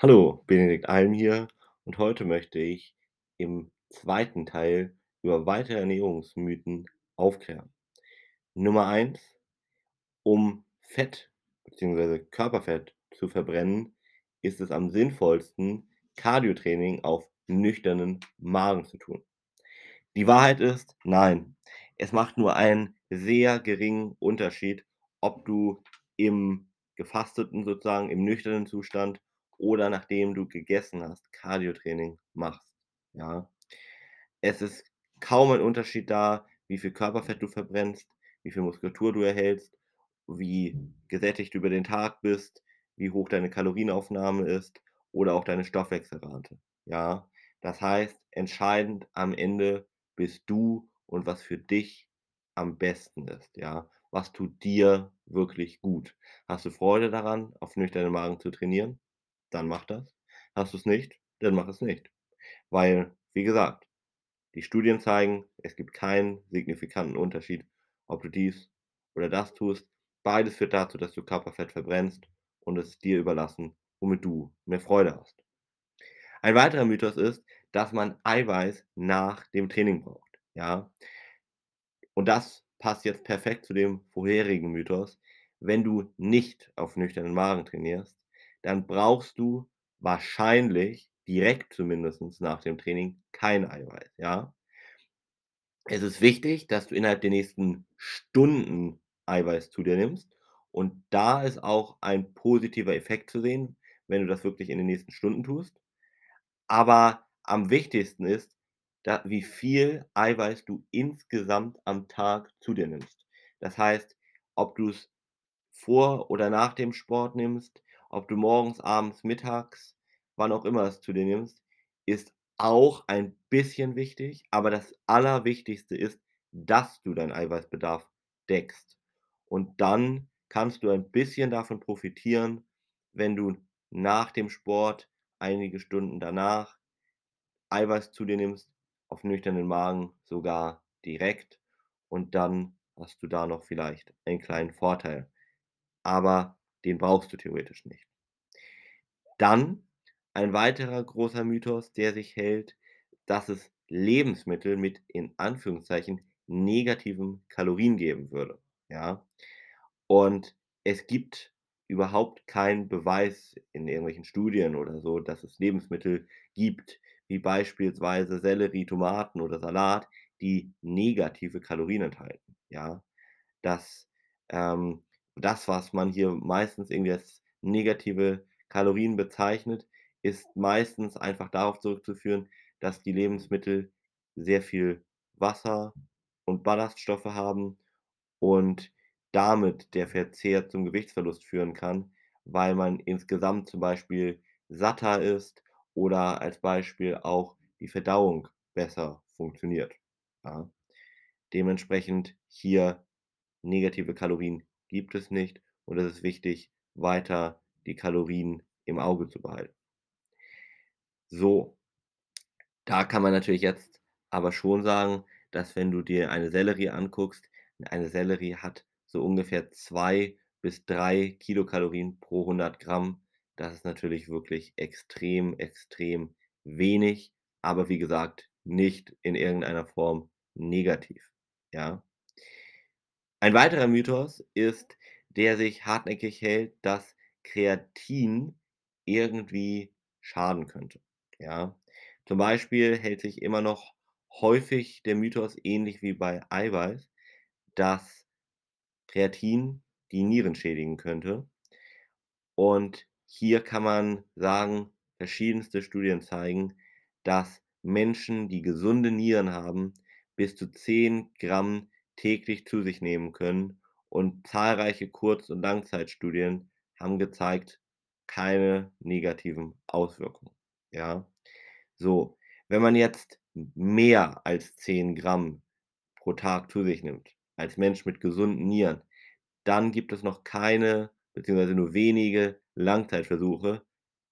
Hallo, Benedikt Alm hier und heute möchte ich im zweiten Teil über weitere Ernährungsmythen aufklären. Nummer eins: Um Fett beziehungsweise Körperfett zu verbrennen, ist es am sinnvollsten, Cardiotraining auf nüchternen Magen zu tun. Die Wahrheit ist, nein, es macht nur einen sehr geringen Unterschied, ob du im gefasteten sozusagen, im nüchternen Zustand oder nachdem du gegessen hast, Cardiotraining machst, ja? Es ist kaum ein Unterschied da, wie viel Körperfett du verbrennst, wie viel Muskulatur du erhältst, wie gesättigt du über den Tag bist, wie hoch deine Kalorienaufnahme ist oder auch deine Stoffwechselrate, ja? Das heißt, entscheidend am Ende bist du und was für dich am besten ist, ja? Was tut dir wirklich gut? Hast du Freude daran, auf nüchternen Magen zu trainieren? Dann mach das. Hast du's nicht, dann mach es nicht. Weil, wie gesagt, die Studien zeigen, es gibt keinen signifikanten Unterschied, ob du dies oder das tust. Beides führt dazu, dass du Körperfett verbrennst und es dir überlassen, womit du mehr Freude hast. Ein weiterer Mythos ist, dass man Eiweiß nach dem Training braucht, ja? Und das passt jetzt perfekt zu dem vorherigen Mythos. Wenn du nicht auf nüchternen Magen trainierst, dann brauchst du wahrscheinlich direkt zumindestens nach dem Training kein Eiweiß, ja? Es ist wichtig, dass du innerhalb der nächsten Stunden Eiweiß zu dir nimmst und da ist auch ein positiver Effekt zu sehen, wenn du das wirklich in den nächsten Stunden tust. Aber am wichtigsten ist, da wie viel Eiweiß du insgesamt am Tag zu dir nimmst. Das heißt, ob du's vor oder nach dem Sport nimmst, ob du morgens, abends, mittags, wann auch immer es zu dir nimmst, ist auch ein bisschen wichtig, aber das Allerwichtigste ist, dass du deinen Eiweißbedarf deckst. Und dann kannst du ein bisschen davon profitieren, wenn du nach dem Sport, einige Stunden danach Eiweiß zu dir nimmst, auf nüchternen Magen sogar direkt und dann hast du da noch vielleicht einen kleinen Vorteil, aber den brauchst du theoretisch nicht. Dann ein weiterer großer Mythos, der sich hält, dass es Lebensmittel mit in Anführungszeichen negativen Kalorien geben würde, ja? Und es gibt überhaupt keinen Beweis in irgendwelchen Studien oder so, dass es Lebensmittel gibt, wie beispielsweise Sellerie, Tomaten oder Salat, die negative Kalorien enthalten, ja? Das ähm, das, was man hier meistens irgendwie als negative Kalorien bezeichnet, ist meistens einfach darauf zurückzuführen, dass die Lebensmittel sehr viel Wasser und Ballaststoffe haben und damit der Verzehr zum Gewichtsverlust führen kann, weil man insgesamt zum Beispiel satter ist oder als Beispiel auch die Verdauung besser funktioniert, ja? Dementsprechend hier negative Kalorien gibt es nicht und es ist wichtig, weiter die Kalorien im Auge zu behalten. So. Da kann man natürlich jetzt aber schon sagen, dass wenn du dir eine Sellerie anguckst, eine Sellerie hat so ungefähr 2 bis 3 Kilokalorien pro 100 Gramm. Das ist natürlich wirklich extrem, extrem wenig, aber wie gesagt, nicht in irgendeiner Form negativ, ja? Ein weiterer Mythos ist, der sich hartnäckig hält, dass Kreatin irgendwie schaden könnte, ja? Zum Beispiel hält sich immer noch häufig der Mythos ähnlich wie bei Eiweiß, dass Kreatin die Nieren schädigen könnte. Und hier kann man sagen, verschiedenste Studien zeigen, dass Menschen, die gesunde Nieren haben, bis zu 10 Gramm täglich zu sich nehmen können und zahlreiche Kurz und Langzeitstudien haben gezeigt, keine negativen Auswirkungen, ja? So, wenn man jetzt mehr als 10 Gramm pro Tag zu sich nimmt, als Mensch mit gesunden Nieren, dann gibt es noch keine beziehungsweise nur wenige Langzeitversuche.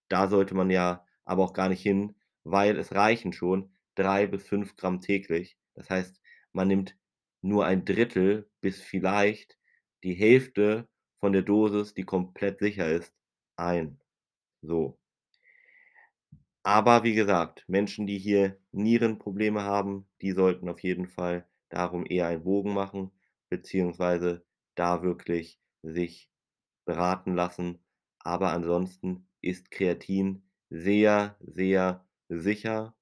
Da sollte man ja aber auch gar nicht hin, weil es reichen schon 3 bis 5 Gramm täglich. Das heißt, man nimmt nur ein Drittel bis vielleicht die Hälfte von der Dosis, die komplett sicher ist, ein. So. Aber wie gesagt, Menschen, die hier Nierenprobleme haben, die sollten auf jeden Fall darum eher einen Bogen machen, beziehungsweise da wirklich sich beraten lassen. Aber ansonsten ist Kreatin sehr, sehr sicher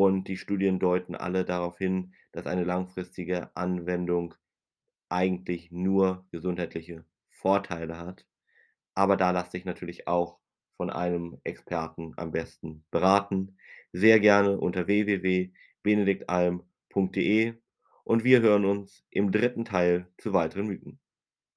und die Studien deuten alle darauf hin, dass eine langfristige Anwendung eigentlich nur gesundheitliche Vorteile hat. Aber da lass dich natürlich auch von einem Experten am besten beraten. Sehr gerne unter www.benediktalm.de und wir hören uns im dritten Teil zu weiteren Mythen.